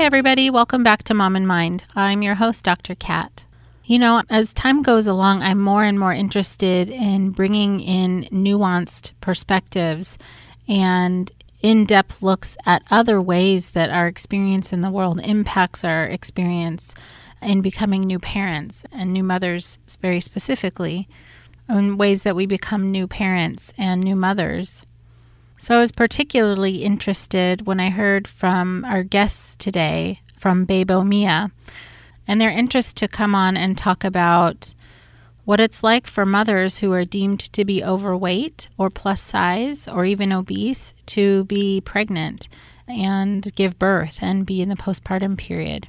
Hey, everybody, welcome back to Mom and Mind. I'm your host, Dr. Kat. You know, as time goes along, I'm more and more interested in bringing in nuanced perspectives and in depth looks at other ways that our experience in the world impacts our experience in becoming new parents and new mothers, very specifically, in ways that we become new parents and new mothers. So I was particularly interested when I heard from our guests today from Bebo Mia and their interest to come on and talk about what it's like for mothers who are deemed to be overweight or plus size or even obese to be pregnant and give birth and be in the postpartum period,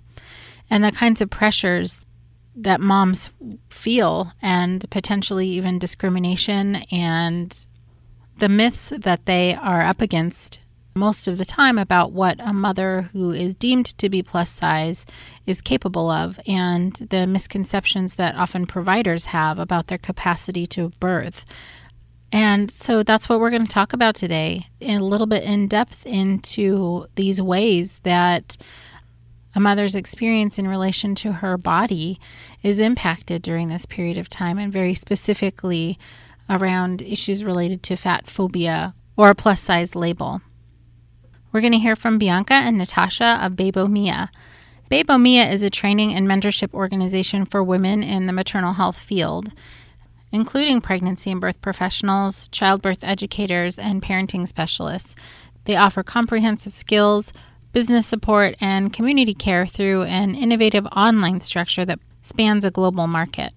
and the kinds of pressures that moms feel, and potentially even discrimination and the myths that they are up against most of the time about what a mother who is deemed to be plus size is capable of and the misconceptions that often providers have about their capacity to birth. And so that's what we're going to talk about today, in a little bit in depth into these ways that a mother's experience in relation to her body is impacted during this period of time, and very specifically around issues related to fat phobia or a plus size label. We're going to hear from Bianca and Natasha of Bebo Mia. Bebo Mia is a training and mentorship organization for women in the maternal health field, including pregnancy and birth professionals, childbirth educators, and parenting specialists. They offer comprehensive skills, business support, and community care through an innovative online structure that spans a global market.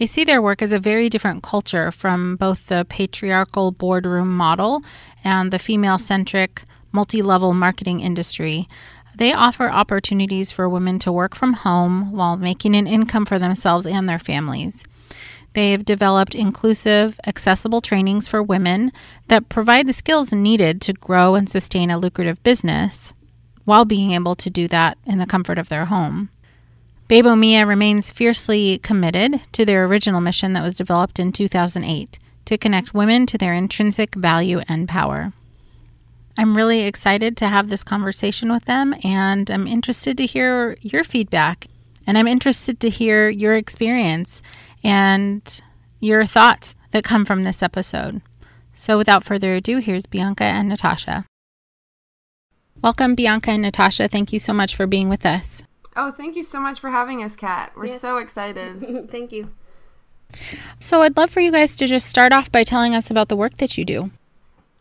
They see their work as a very different culture from both the patriarchal boardroom model and the female centric, multi level marketing industry. They offer opportunities for women to work from home while making an income for themselves and their families. They have developed inclusive, accessible trainings for women that provide the skills needed to grow and sustain a lucrative business while being able to do that in the comfort of their home. Bebo Mia remains fiercely committed to their original mission that was developed in 2008 to connect women to their intrinsic value and power. I'm really excited to have this conversation with them, and I'm interested to hear your feedback. And I'm interested to hear your experience and your thoughts that come from this episode. So, without further ado, here's Bianca and Natasha. Welcome, Bianca and Natasha. Thank you so much for being with us. Oh, thank you so much for having us, Kat. We're yes. so excited. thank you. So, I'd love for you guys to just start off by telling us about the work that you do.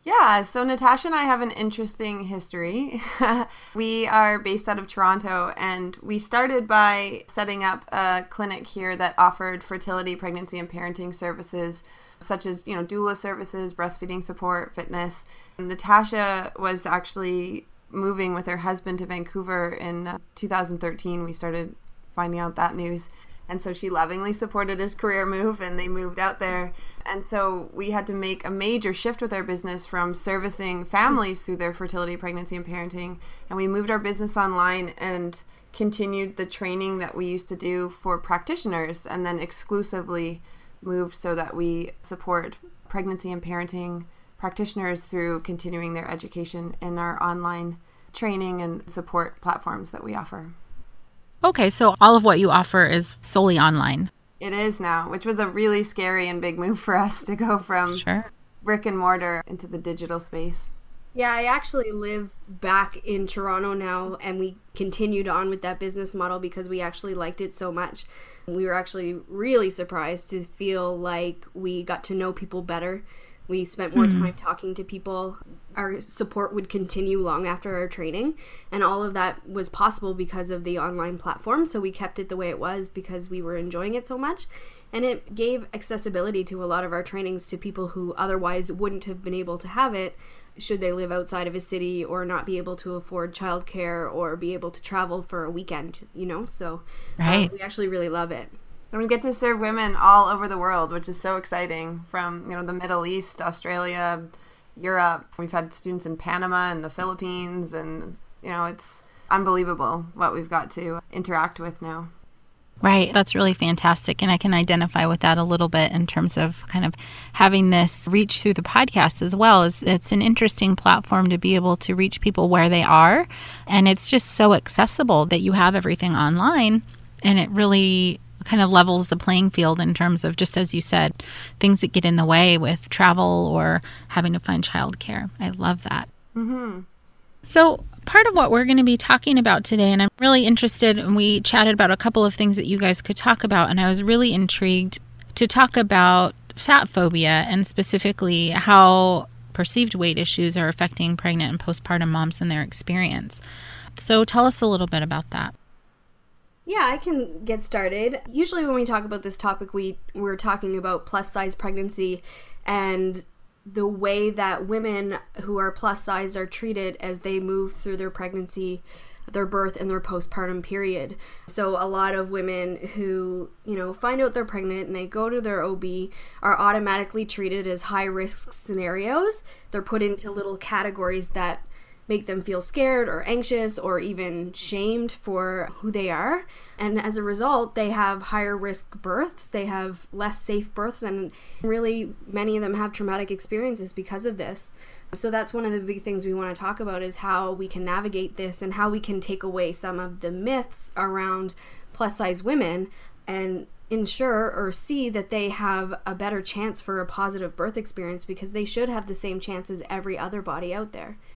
Yeah, so Natasha and I have an interesting history. we are based out of Toronto, and we started by setting up a clinic here that offered fertility, pregnancy, and parenting services such as, you know, doula services, breastfeeding support, fitness. And Natasha was actually moving with her husband to Vancouver in uh, 2013. We started finding out that news. And so she lovingly supported his career move and they moved out there. And so we had to make a major shift with our business from servicing families through their fertility, pregnancy, and parenting. And we moved our business online and continued the training that we used to do for practitioners and then exclusively moved so that we support pregnancy and parenting practitioners through continuing their education in our online training and support platforms that we offer. Okay, so all of what you offer is solely online. It is now, which was a really scary and big move for us to go from sure. brick and mortar into the digital space. Yeah, I actually live back in Toronto now, and we continued on with that business model because we actually liked it so much. We were actually really surprised to feel like we got to know people better. We spent more mm. time talking to people our support would continue long after our training and all of that was possible because of the online platform so we kept it the way it was because we were enjoying it so much and it gave accessibility to a lot of our trainings to people who otherwise wouldn't have been able to have it should they live outside of a city or not be able to afford childcare or be able to travel for a weekend you know so um, right. Um, we actually really love it and we get to serve women all over the world which is so exciting from you know the middle east australia Europe. We've had students in Panama and the Philippines, and you know, it's unbelievable what we've got to interact with now. Right. That's really fantastic. And I can identify with that a little bit in terms of kind of having this reach through the podcast as well. It's, it's an interesting platform to be able to reach people where they are. And it's just so accessible that you have everything online. And it really kind of levels the playing field in terms of just as you said, things that get in the way with travel or having to find childcare. I love that. Mm-hmm. So, part of what we're going to be talking about today, and I'm really interested, and we chatted about a couple of things that you guys could talk about, and I was really intrigued to talk about fat phobia and specifically how perceived weight issues are affecting pregnant and postpartum moms and their experience. So, tell us a little bit about that. Yeah, I can get started. Usually, when we talk about this topic, we we're talking about plus size pregnancy and the way that women who are plus sized are treated as they move through their pregnancy, their birth, and their postpartum period. So, a lot of women who, you know, find out they're pregnant and they go to their OB are automatically treated as high risk scenarios. They're put into little categories that make them feel scared or anxious or even shamed for who they are. And as a result, they have higher risk births, they have less safe births, and really many of them have traumatic experiences because of this. So that's one of the big things we want to talk about is how we can navigate this and how we can take away some of the myths around plus size women and ensure or see that they have a better chance for a positive birth experience because they should have the same chance as every other body out there.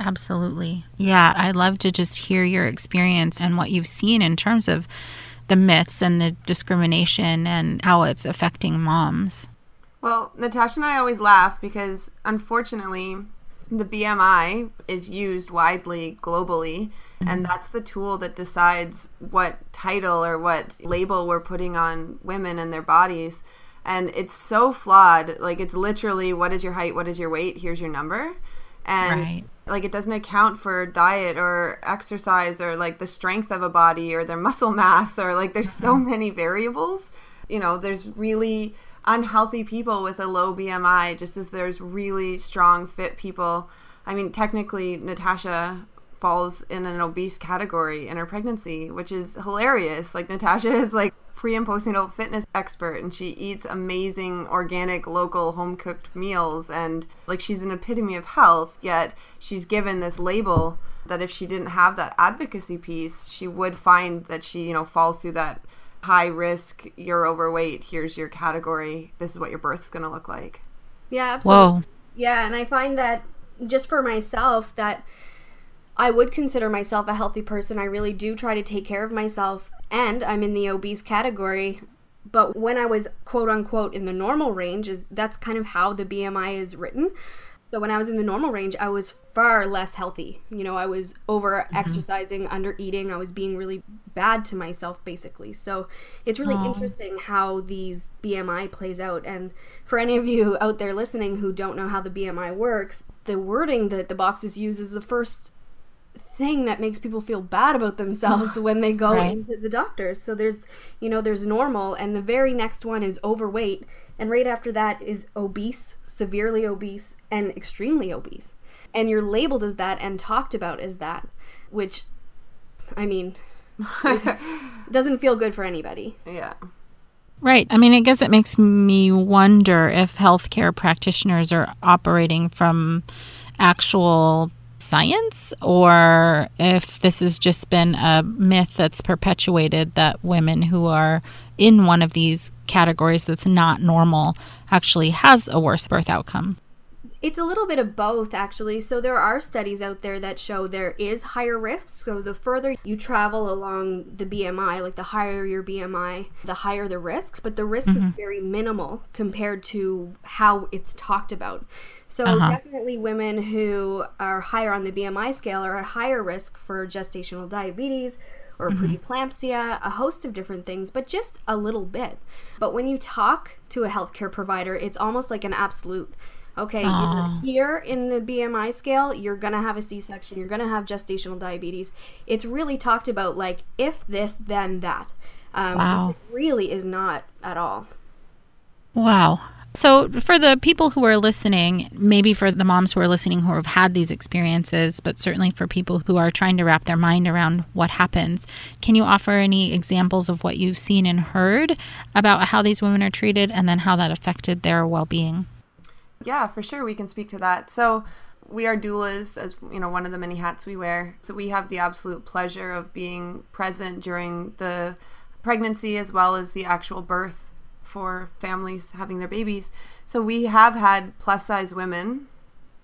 absolutely. Yeah, I'd love to just hear your experience and what you've seen in terms of the myths and the discrimination and how it's affecting moms. Well, Natasha and I always laugh because unfortunately, the BMI is used widely globally, mm-hmm. and that's the tool that decides what title or what label we're putting on women and their bodies. And it's so flawed. Like, it's literally what is your height? What is your weight? Here's your number. And right. Like, it doesn't account for diet or exercise or like the strength of a body or their muscle mass or like there's so mm-hmm. many variables. You know, there's really unhealthy people with a low BMI, just as there's really strong, fit people. I mean, technically, Natasha falls in an obese category in her pregnancy, which is hilarious. Like, Natasha is like pre and postnatal fitness expert and she eats amazing organic local home cooked meals and like she's an epitome of health yet she's given this label that if she didn't have that advocacy piece she would find that she you know falls through that high risk, you're overweight, here's your category, this is what your birth's going to look like. Yeah, absolutely. Whoa. Yeah, and I find that just for myself that I would consider myself a healthy person. I really do try to take care of myself and I'm in the obese category. But when I was quote unquote in the normal range is that's kind of how the BMI is written. So when I was in the normal range, I was far less healthy. You know, I was over mm-hmm. exercising, under eating. I was being really bad to myself, basically. So it's really interesting how these BMI plays out. And for any of you out there listening who don't know how the BMI works, the wording that the boxes use is the first thing that makes people feel bad about themselves when they go right. into the doctors. So there's, you know, there's normal, and the very next one is overweight, and right after that is obese, severely obese, and extremely obese. And you're labeled as that and talked about as that, which, I mean, doesn't feel good for anybody. Yeah. Right. I mean, I guess it makes me wonder if healthcare practitioners are operating from actual science or if this has just been a myth that's perpetuated that women who are in one of these categories that's not normal actually has a worse birth outcome. It's a little bit of both, actually. So, there are studies out there that show there is higher risks. So, the further you travel along the BMI, like the higher your BMI, the higher the risk. But the risk mm-hmm. is very minimal compared to how it's talked about. So, uh-huh. definitely women who are higher on the BMI scale are at higher risk for gestational diabetes, or mm-hmm. preeclampsia, a host of different things, but just a little bit. But when you talk to a healthcare provider, it's almost like an absolute okay, here in the BMI scale, you're going to have a C section, you're going to have gestational diabetes. It's really talked about like if this, then that. Um, wow. It really is not at all. Wow. So, for the people who are listening, maybe for the moms who are listening who have had these experiences, but certainly for people who are trying to wrap their mind around what happens, can you offer any examples of what you've seen and heard about how these women are treated and then how that affected their well being? Yeah, for sure. We can speak to that. So, we are doulas as you know one of the many hats we wear so we have the absolute pleasure of being present during the pregnancy as well as the actual birth for families having their babies so we have had plus size women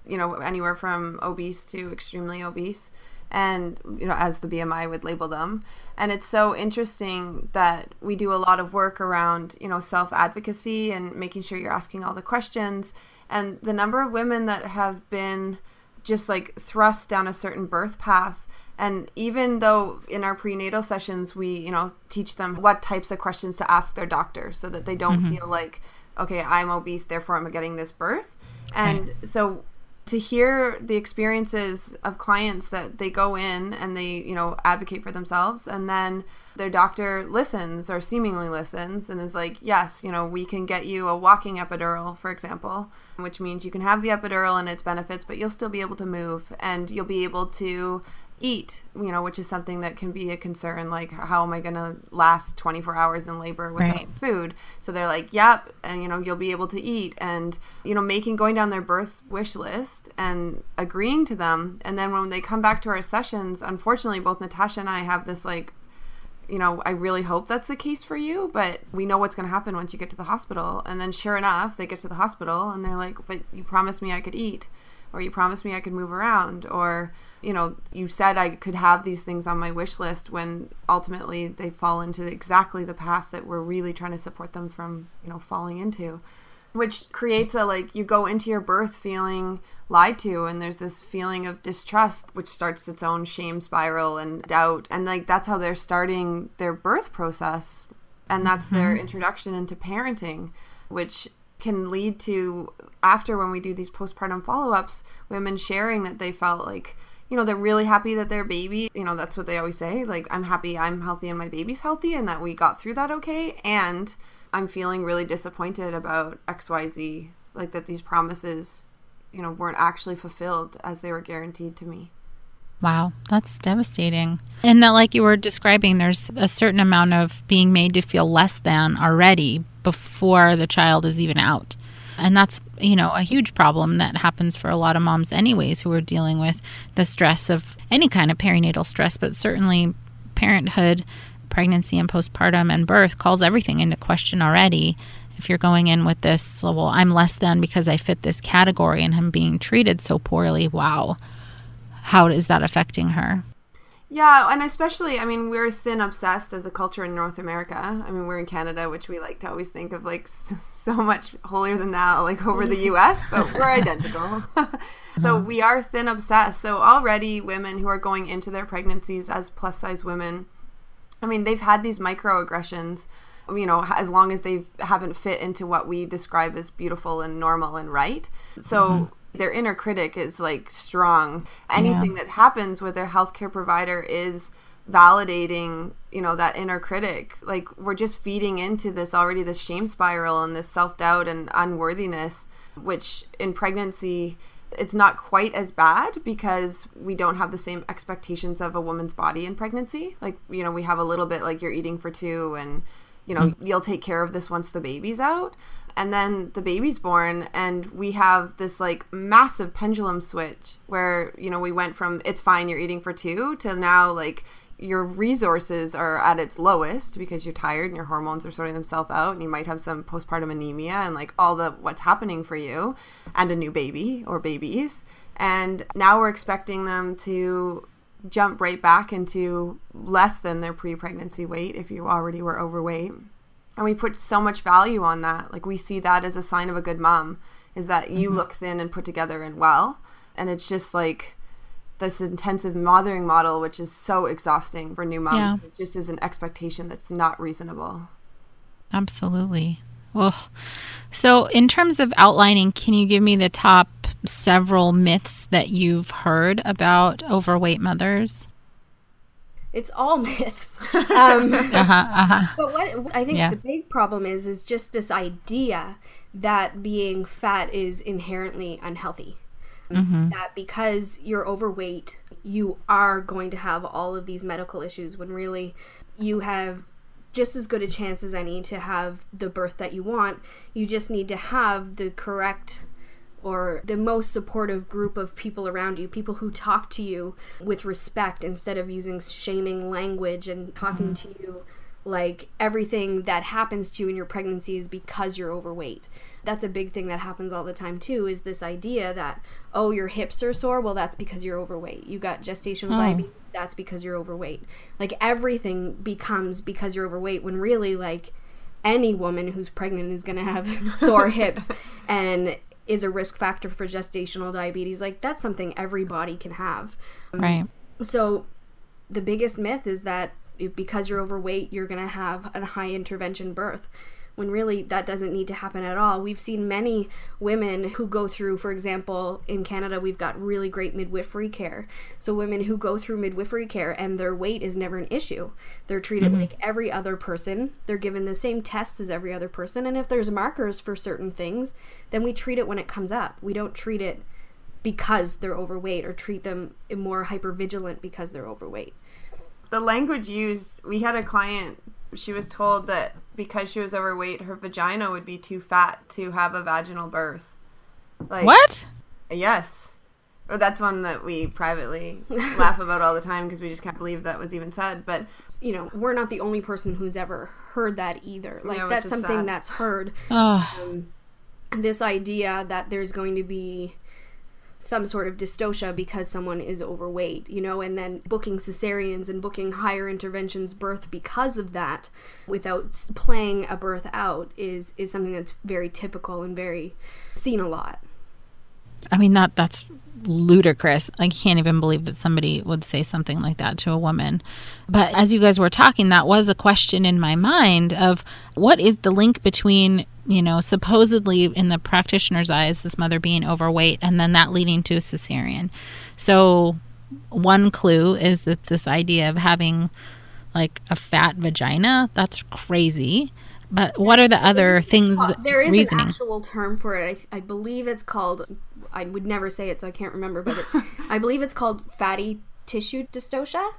you know anywhere from obese to extremely obese and you know as the BMI would label them and it's so interesting that we do a lot of work around you know self advocacy and making sure you're asking all the questions and the number of women that have been just like thrust down a certain birth path and even though in our prenatal sessions we you know teach them what types of questions to ask their doctor so that they don't mm-hmm. feel like okay i'm obese therefore i'm getting this birth and okay. so to hear the experiences of clients that they go in and they you know advocate for themselves and then their doctor listens or seemingly listens and is like, yes, you know, we can get you a walking epidural, for example, which means you can have the epidural and its benefits, but you'll still be able to move and you'll be able to eat, you know, which is something that can be a concern. Like, how am I going to last 24 hours in labor without right. food? So they're like, yep, and, you know, you'll be able to eat. And, you know, making, going down their birth wish list and agreeing to them. And then when they come back to our sessions, unfortunately, both Natasha and I have this like, you know, I really hope that's the case for you, but we know what's going to happen once you get to the hospital. And then sure enough, they get to the hospital and they're like, but you promised me I could eat or you promised me I could move around, or, you know, you said I could have these things on my wish list when ultimately they fall into exactly the path that we're really trying to support them from, you know, falling into. Which creates a like, you go into your birth feeling lied to, and there's this feeling of distrust, which starts its own shame spiral and doubt. And like, that's how they're starting their birth process. And that's mm-hmm. their introduction into parenting, which can lead to after when we do these postpartum follow-ups women sharing that they felt like you know they're really happy that their baby you know that's what they always say like i'm happy i'm healthy and my baby's healthy and that we got through that okay and i'm feeling really disappointed about xyz like that these promises you know weren't actually fulfilled as they were guaranteed to me Wow, that's devastating. And that, like you were describing, there's a certain amount of being made to feel less than already before the child is even out. And that's, you know, a huge problem that happens for a lot of moms, anyways, who are dealing with the stress of any kind of perinatal stress, but certainly parenthood, pregnancy, and postpartum and birth calls everything into question already. If you're going in with this, well, I'm less than because I fit this category and I'm being treated so poorly, wow how is that affecting her? Yeah, and especially, I mean, we're thin obsessed as a culture in North America. I mean, we're in Canada, which we like to always think of like so much holier than thou, like over the US, but we're identical. so we are thin obsessed. So already, women who are going into their pregnancies as plus size women, I mean, they've had these microaggressions, you know, as long as they haven't fit into what we describe as beautiful and normal and right. So, mm-hmm their inner critic is like strong. Anything yeah. that happens with their healthcare provider is validating, you know, that inner critic. Like we're just feeding into this already this shame spiral and this self-doubt and unworthiness which in pregnancy it's not quite as bad because we don't have the same expectations of a woman's body in pregnancy. Like, you know, we have a little bit like you're eating for two and you know, mm-hmm. you'll take care of this once the baby's out and then the baby's born and we have this like massive pendulum switch where you know we went from it's fine you're eating for two to now like your resources are at its lowest because you're tired and your hormones are sorting themselves out and you might have some postpartum anemia and like all the what's happening for you and a new baby or babies. And now we're expecting them to jump right back into less than their pre-pregnancy weight if you already were overweight. And we put so much value on that. Like we see that as a sign of a good mom is that you mm-hmm. look thin and put together and well. And it's just like this intensive mothering model which is so exhausting for new moms yeah. it just is an expectation that's not reasonable absolutely well so in terms of outlining can you give me the top several myths that you've heard about overweight mothers it's all myths. Um, uh-huh, uh-huh. But what I think yeah. the big problem is is just this idea that being fat is inherently unhealthy. Mm-hmm. That because you're overweight, you are going to have all of these medical issues when really you have just as good a chance as any to have the birth that you want. You just need to have the correct or the most supportive group of people around you, people who talk to you with respect instead of using shaming language and talking mm-hmm. to you like everything that happens to you in your pregnancy is because you're overweight. That's a big thing that happens all the time too is this idea that oh your hips are sore, well that's because you're overweight. You got gestational oh. diabetes, that's because you're overweight. Like everything becomes because you're overweight when really like any woman who's pregnant is going to have sore hips and is a risk factor for gestational diabetes. Like that's something everybody can have. Right. So the biggest myth is that because you're overweight, you're going to have a high intervention birth when really that doesn't need to happen at all. We've seen many women who go through, for example, in Canada, we've got really great midwifery care. So, women who go through midwifery care and their weight is never an issue. They're treated mm-hmm. like every other person, they're given the same tests as every other person. And if there's markers for certain things, then we treat it when it comes up. We don't treat it because they're overweight or treat them more hypervigilant because they're overweight. The language used, we had a client, she was told that because she was overweight, her vagina would be too fat to have a vaginal birth. Like, what? Yes. Well, that's one that we privately laugh about all the time because we just can't believe that was even said. But you know, we're not the only person who's ever heard that either. Like yeah, that's something sad. that's heard. Um, this idea that there's going to be some sort of dystocia because someone is overweight, you know, and then booking cesareans and booking higher interventions birth because of that without playing a birth out is is something that's very typical and very seen a lot. I mean that that's ludicrous. I can't even believe that somebody would say something like that to a woman. But as you guys were talking, that was a question in my mind of what is the link between, you know, supposedly in the practitioner's eyes, this mother being overweight and then that leading to a cesarean. So one clue is that this idea of having like a fat vagina, that's crazy. But what are the other things? There is reasoning? an actual term for it. I, I believe it's called I would never say it, so I can't remember, but it, I believe it's called fatty tissue dystocia.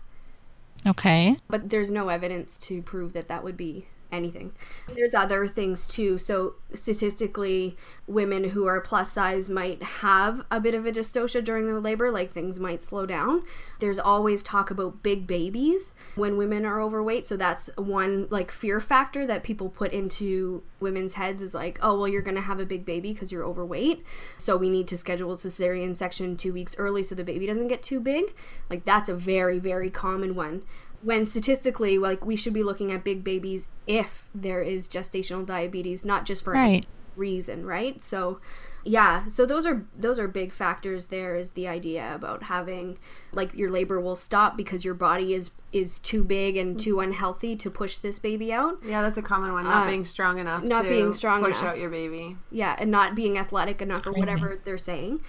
Okay. But there's no evidence to prove that that would be anything. There's other things too. So statistically, women who are plus size might have a bit of a dystocia during their labor, like things might slow down. There's always talk about big babies when women are overweight, so that's one like fear factor that people put into women's heads is like, "Oh, well you're going to have a big baby because you're overweight, so we need to schedule a cesarean section 2 weeks early so the baby doesn't get too big." Like that's a very very common one when statistically like we should be looking at big babies if there is gestational diabetes not just for right. reason right? So yeah so those are those are big factors. There is the idea about having like your labor will stop because your body is is too big and too unhealthy to push this baby out. Yeah that's a common one not uh, being strong enough not being strong push enough. out your baby. Yeah and not being athletic enough or whatever they're saying.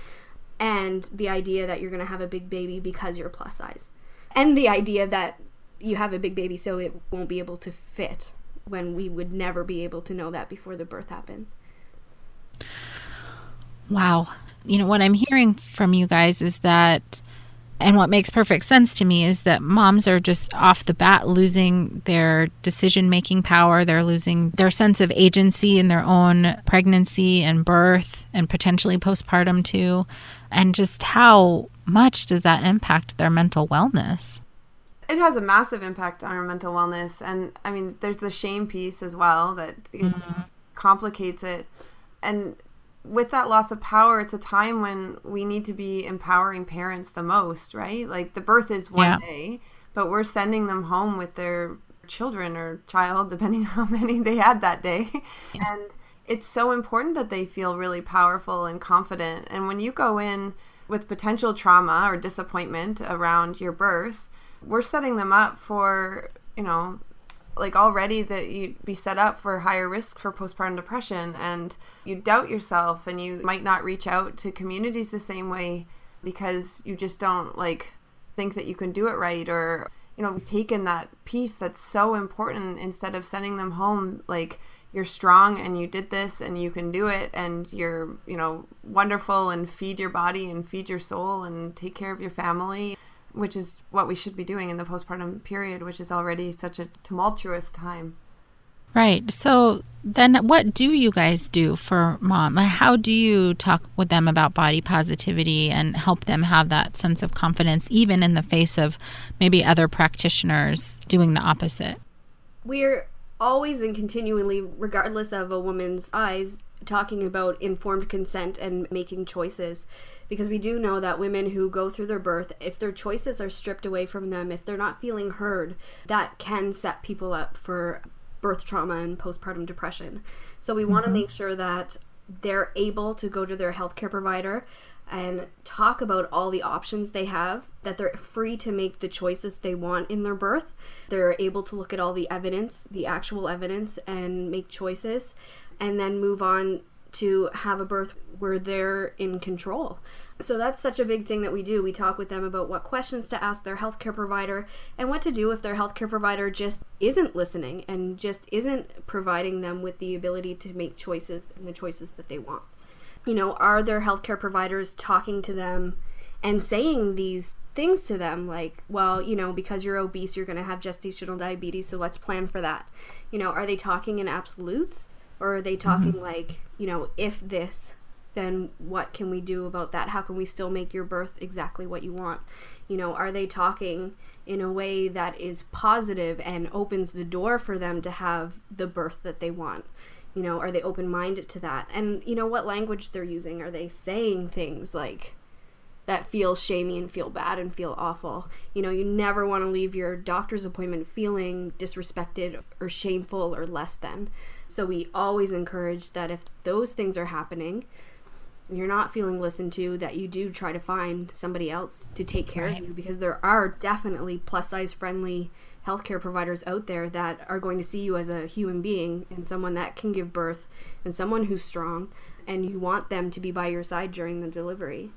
And the idea that you're going to have a big baby because you're plus size. And the idea that you have a big baby, so it won't be able to fit when we would never be able to know that before the birth happens. Wow. You know, what I'm hearing from you guys is that, and what makes perfect sense to me is that moms are just off the bat losing their decision making power. They're losing their sense of agency in their own pregnancy and birth and potentially postpartum too. And just how much does that impact their mental wellness? It has a massive impact on our mental wellness and i mean there's the shame piece as well that mm-hmm. complicates it and with that loss of power it's a time when we need to be empowering parents the most right like the birth is one yeah. day but we're sending them home with their children or child depending on how many they had that day yeah. and it's so important that they feel really powerful and confident and when you go in with potential trauma or disappointment around your birth we're setting them up for you know like already that you'd be set up for higher risk for postpartum depression and you doubt yourself and you might not reach out to communities the same way because you just don't like think that you can do it right or you know taken that piece that's so important instead of sending them home like you're strong and you did this and you can do it and you're you know wonderful and feed your body and feed your soul and take care of your family which is what we should be doing in the postpartum period, which is already such a tumultuous time. Right. So then what do you guys do for mom? How do you talk with them about body positivity and help them have that sense of confidence even in the face of maybe other practitioners doing the opposite? We're always and continually regardless of a woman's eyes talking about informed consent and making choices because we do know that women who go through their birth, if their choices are stripped away from them, if they're not feeling heard, that can set people up for birth trauma and postpartum depression. So we mm-hmm. want to make sure that they're able to go to their healthcare provider and talk about all the options they have, that they're free to make the choices they want in their birth. They're able to look at all the evidence, the actual evidence, and make choices, and then move on to have a birth where they're in control. So that's such a big thing that we do. We talk with them about what questions to ask their healthcare provider and what to do if their healthcare provider just isn't listening and just isn't providing them with the ability to make choices and the choices that they want. You know, are their healthcare providers talking to them and saying these things to them like, well, you know, because you're obese, you're going to have gestational diabetes, so let's plan for that. You know, are they talking in absolutes or are they talking mm-hmm. like, you know, if this, then what can we do about that? How can we still make your birth exactly what you want? You know, are they talking in a way that is positive and opens the door for them to have the birth that they want? You know, are they open minded to that? And, you know, what language they're using? Are they saying things like, that feel shamey and feel bad and feel awful. You know, you never want to leave your doctor's appointment feeling disrespected or shameful or less than. So we always encourage that if those things are happening, you're not feeling listened to, that you do try to find somebody else to take care right. of you because there are definitely plus size friendly healthcare providers out there that are going to see you as a human being and someone that can give birth and someone who's strong and you want them to be by your side during the delivery.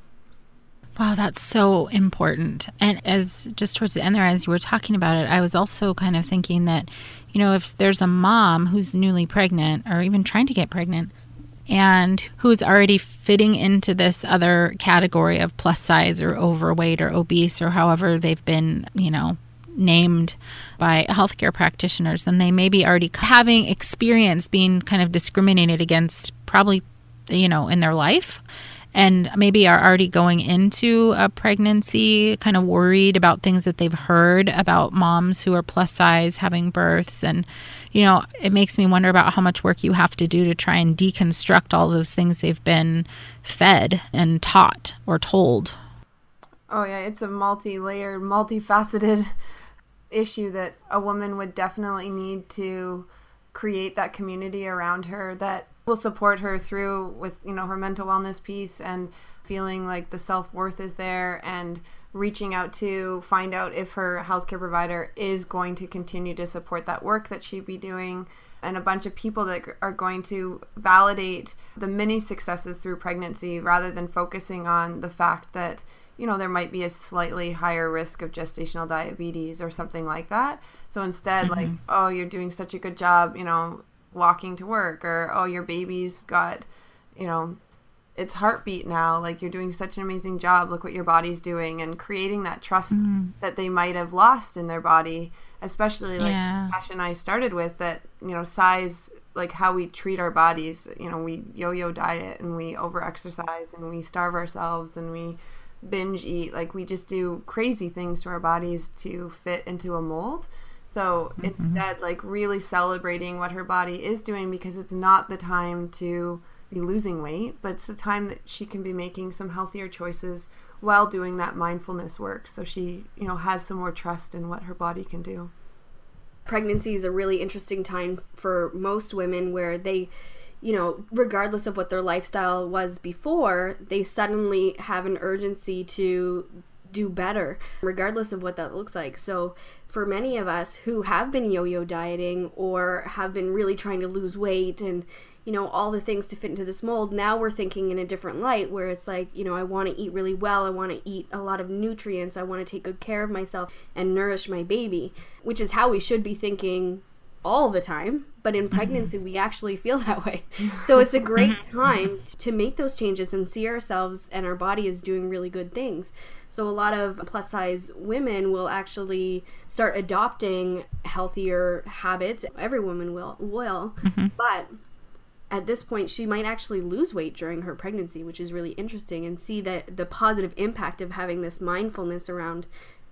Wow, that's so important. And as just towards the end there, as you were talking about it, I was also kind of thinking that, you know, if there's a mom who's newly pregnant or even trying to get pregnant, and who's already fitting into this other category of plus size or overweight or obese or however they've been, you know, named by healthcare practitioners, then they may be already having experience being kind of discriminated against, probably, you know, in their life and maybe are already going into a pregnancy kind of worried about things that they've heard about moms who are plus size having births. And you know it makes me wonder about how much work you have to do to try and deconstruct all those things they've been fed and taught or told. Oh yeah it's a multi-layered multifaceted issue that a woman would definitely need to create that community around her that will support her through with you know her mental wellness piece and feeling like the self-worth is there and reaching out to find out if her healthcare provider is going to continue to support that work that she'd be doing and a bunch of people that are going to validate the many successes through pregnancy rather than focusing on the fact that you know there might be a slightly higher risk of gestational diabetes or something like that so instead mm-hmm. like oh you're doing such a good job you know walking to work or oh your baby's got you know its heartbeat now. Like you're doing such an amazing job. Look what your body's doing and creating that trust mm. that they might have lost in their body especially like yeah. Ash and I started with that you know size like how we treat our bodies. You know we yo-yo diet and we over exercise and we starve ourselves and we binge eat. Like we just do crazy things to our bodies to fit into a mold so mm-hmm. instead, like really celebrating what her body is doing because it's not the time to be losing weight, but it's the time that she can be making some healthier choices while doing that mindfulness work. So she, you know, has some more trust in what her body can do. Pregnancy is a really interesting time for most women where they, you know, regardless of what their lifestyle was before, they suddenly have an urgency to do better, regardless of what that looks like. So for many of us who have been yo-yo dieting or have been really trying to lose weight and you know all the things to fit into this mold now we're thinking in a different light where it's like you know i want to eat really well i want to eat a lot of nutrients i want to take good care of myself and nourish my baby which is how we should be thinking all the time but in pregnancy we actually feel that way so it's a great time to make those changes and see ourselves and our body is doing really good things so a lot of plus size women will actually start adopting healthier habits. Every woman will will. Mm-hmm. But at this point she might actually lose weight during her pregnancy, which is really interesting and see that the positive impact of having this mindfulness around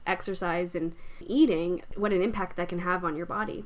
exercise and eating, what an impact that can have on your body.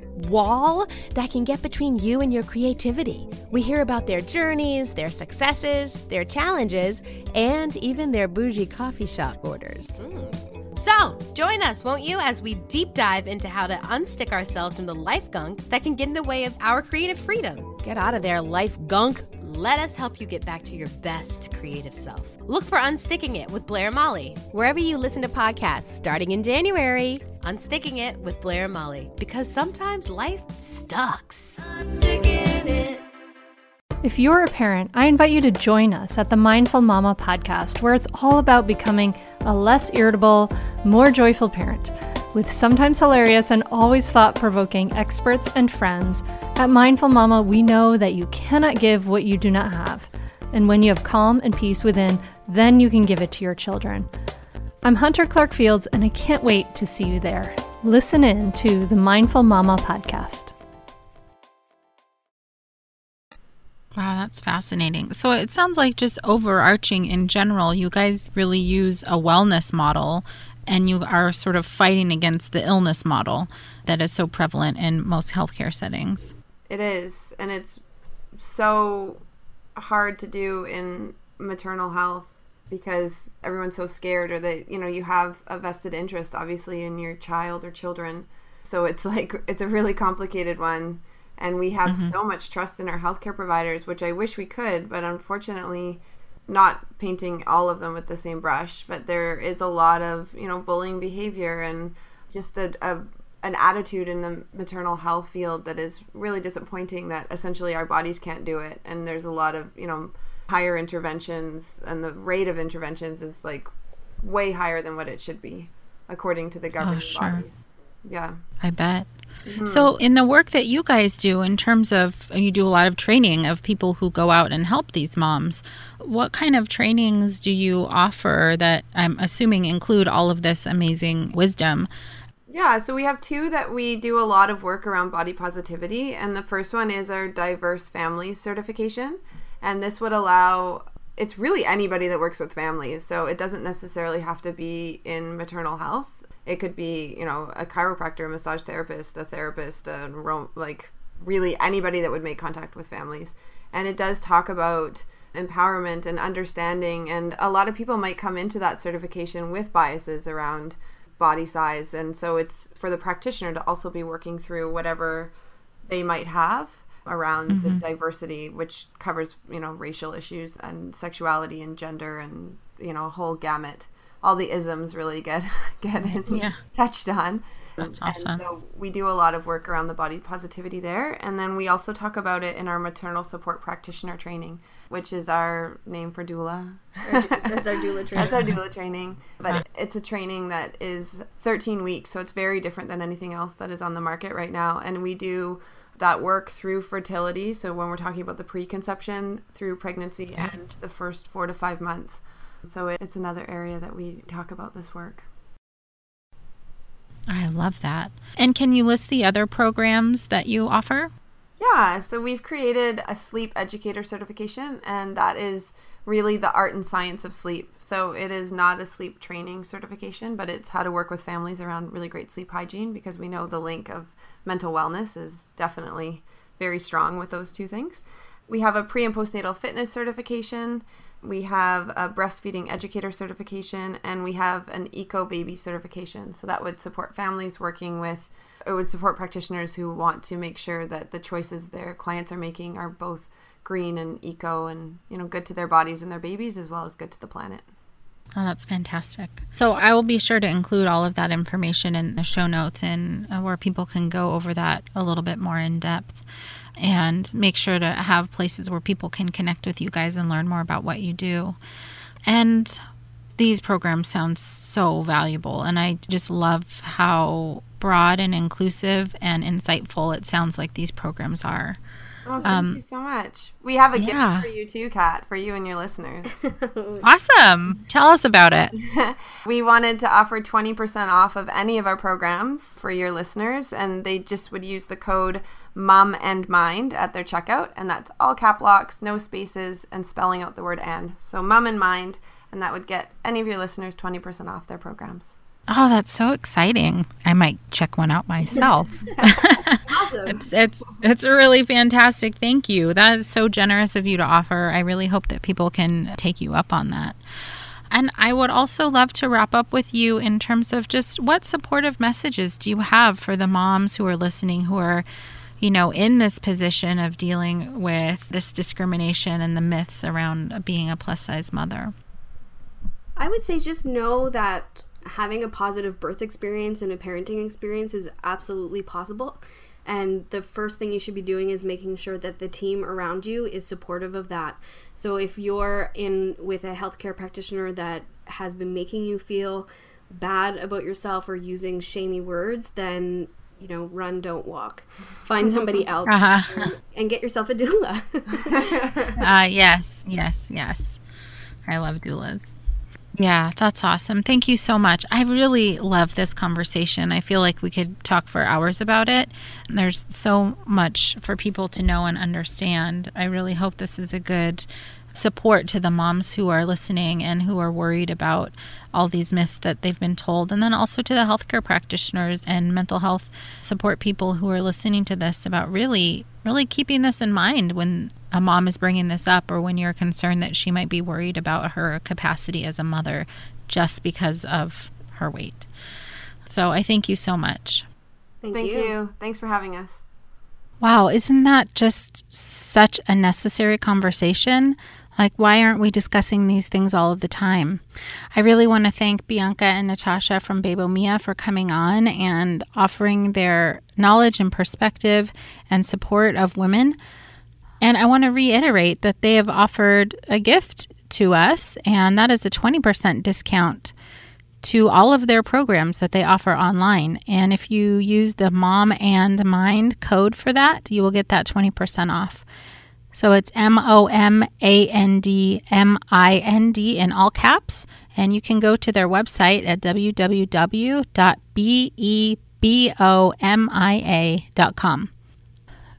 wall that can get between you and your creativity. We hear about their journeys, their successes, their challenges, and even their bougie coffee shop orders. Mm. So, join us, won't you, as we deep dive into how to unstick ourselves from the life gunk that can get in the way of our creative freedom. Get out of there, life gunk. let us help you get back to your best creative self. Look for Unsticking It with Blair Molly, wherever you listen to podcasts starting in January. Unsticking It with Blair and Molly, because sometimes life sucks. If you're a parent, I invite you to join us at the Mindful Mama podcast, where it's all about becoming a less irritable, more joyful parent. With sometimes hilarious and always thought provoking experts and friends, at Mindful Mama, we know that you cannot give what you do not have. And when you have calm and peace within, then you can give it to your children. I'm Hunter Clark Fields, and I can't wait to see you there. Listen in to the Mindful Mama podcast. Wow, that's fascinating. So it sounds like just overarching in general, you guys really use a wellness model and you are sort of fighting against the illness model that is so prevalent in most healthcare settings. It is, and it's so hard to do in maternal health because everyone's so scared or that you know you have a vested interest obviously in your child or children. So it's like it's a really complicated one. And we have mm-hmm. so much trust in our healthcare providers which i wish we could but unfortunately not painting all of them with the same brush. But there is a lot of you know bullying behavior and just a, a an attitude in the maternal health field that is really disappointing that essentially our bodies can't do it. And there's a lot of you know higher interventions and the rate of interventions is like way higher than what it should be according to the governing oh, sure. bodies yeah i bet Mm-hmm. So, in the work that you guys do, in terms of you do a lot of training of people who go out and help these moms, what kind of trainings do you offer that I'm assuming include all of this amazing wisdom? Yeah, so we have two that we do a lot of work around body positivity. And the first one is our diverse family certification. And this would allow it's really anybody that works with families. So it doesn't necessarily have to be in maternal health it could be you know a chiropractor a massage therapist a therapist a like really anybody that would make contact with families and it does talk about empowerment and understanding and a lot of people might come into that certification with biases around body size and so it's for the practitioner to also be working through whatever they might have around mm-hmm. the diversity which covers you know racial issues and sexuality and gender and you know a whole gamut all the isms really get get yeah. touched on. That's awesome. And so we do a lot of work around the body positivity there, and then we also talk about it in our maternal support practitioner training, which is our name for doula. That's our doula training. That's our doula training, but it's a training that is 13 weeks, so it's very different than anything else that is on the market right now, and we do that work through fertility. So when we're talking about the preconception, through pregnancy, mm-hmm. and the first four to five months. So it's another area that we talk about this work. I love that. And can you list the other programs that you offer? Yeah, so we've created a sleep educator certification, and that is really the art and science of sleep. So it is not a sleep training certification, but it's how to work with families around really great sleep hygiene because we know the link of mental wellness is definitely very strong with those two things. We have a pre and postnatal fitness certification we have a breastfeeding educator certification, and we have an eco baby certification. So that would support families working with, it would support practitioners who want to make sure that the choices their clients are making are both green and eco and, you know, good to their bodies and their babies as well as good to the planet. Oh, that's fantastic. So I will be sure to include all of that information in the show notes and uh, where people can go over that a little bit more in depth and make sure to have places where people can connect with you guys and learn more about what you do. And these programs sound so valuable and I just love how broad and inclusive and insightful it sounds like these programs are. Oh, thank um, you so much. We have a yeah. gift for you too, Kat, for you and your listeners. awesome. Tell us about it. we wanted to offer 20% off of any of our programs for your listeners, and they just would use the code mom and mind at their checkout, and that's all cap locks, no spaces, and spelling out the word and. So mom and mind, and that would get any of your listeners 20% off their programs. Oh, that's so exciting. I might check one out myself. awesome. it's it's it's really fantastic. Thank you. That is so generous of you to offer. I really hope that people can take you up on that. And I would also love to wrap up with you in terms of just what supportive messages do you have for the moms who are listening who are you know, in this position of dealing with this discrimination and the myths around being a plus size mother? I would say just know that having a positive birth experience and a parenting experience is absolutely possible. And the first thing you should be doing is making sure that the team around you is supportive of that. So if you're in with a healthcare practitioner that has been making you feel bad about yourself or using shamey words, then you know, run, don't walk. Find somebody else uh-huh. and, and, get yourself a doula. uh, yes, yes, yes. I love doulas. Yeah, that's awesome. Thank you so much. I really love this conversation. I feel like we could talk for hours about it. There's so much for people to know and understand. I really hope this is a good support to the moms who are listening and who are worried about all these myths that they've been told. And then also to the healthcare practitioners and mental health support people who are listening to this about really, really keeping this in mind when a mom is bringing this up or when you're concerned that she might be worried about her capacity as a mother just because of her weight. So I thank you so much. Thank, thank you. you. Thanks for having us. Wow, isn't that just such a necessary conversation? Like, why aren't we discussing these things all of the time? I really want to thank Bianca and Natasha from Bebo Mia for coming on and offering their knowledge and perspective and support of women and I want to reiterate that they have offered a gift to us, and that is a 20% discount to all of their programs that they offer online. And if you use the Mom and Mind code for that, you will get that 20% off. So it's M O M A N D M I N D in all caps. And you can go to their website at www.bebomia.com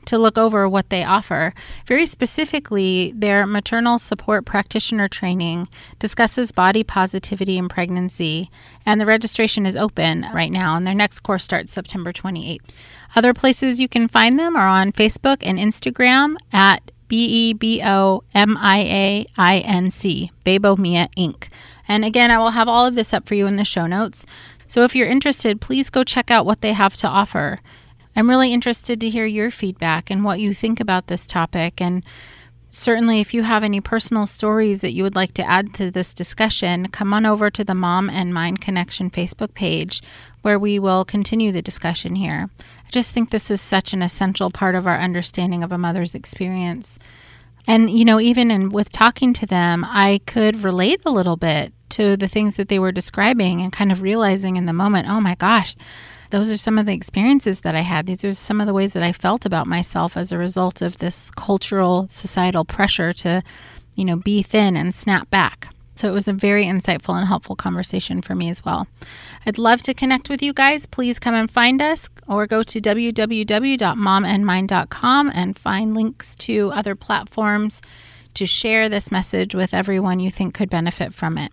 to look over what they offer. Very specifically, their maternal support practitioner training discusses body positivity in pregnancy, and the registration is open right now, and their next course starts September 28th. Other places you can find them are on Facebook and Instagram at B E B O M I A I N C, Bebo Mia Inc. And again, I will have all of this up for you in the show notes. So if you're interested, please go check out what they have to offer. I'm really interested to hear your feedback and what you think about this topic. And certainly, if you have any personal stories that you would like to add to this discussion, come on over to the Mom and Mind Connection Facebook page where we will continue the discussion here. I just think this is such an essential part of our understanding of a mother's experience. And, you know, even in, with talking to them, I could relate a little bit to the things that they were describing and kind of realizing in the moment, oh my gosh, those are some of the experiences that I had. These are some of the ways that I felt about myself as a result of this cultural, societal pressure to, you know, be thin and snap back. So it was a very insightful and helpful conversation for me as well. I'd love to connect with you guys. Please come and find us or go to www.momandmind.com and find links to other platforms to share this message with everyone you think could benefit from it.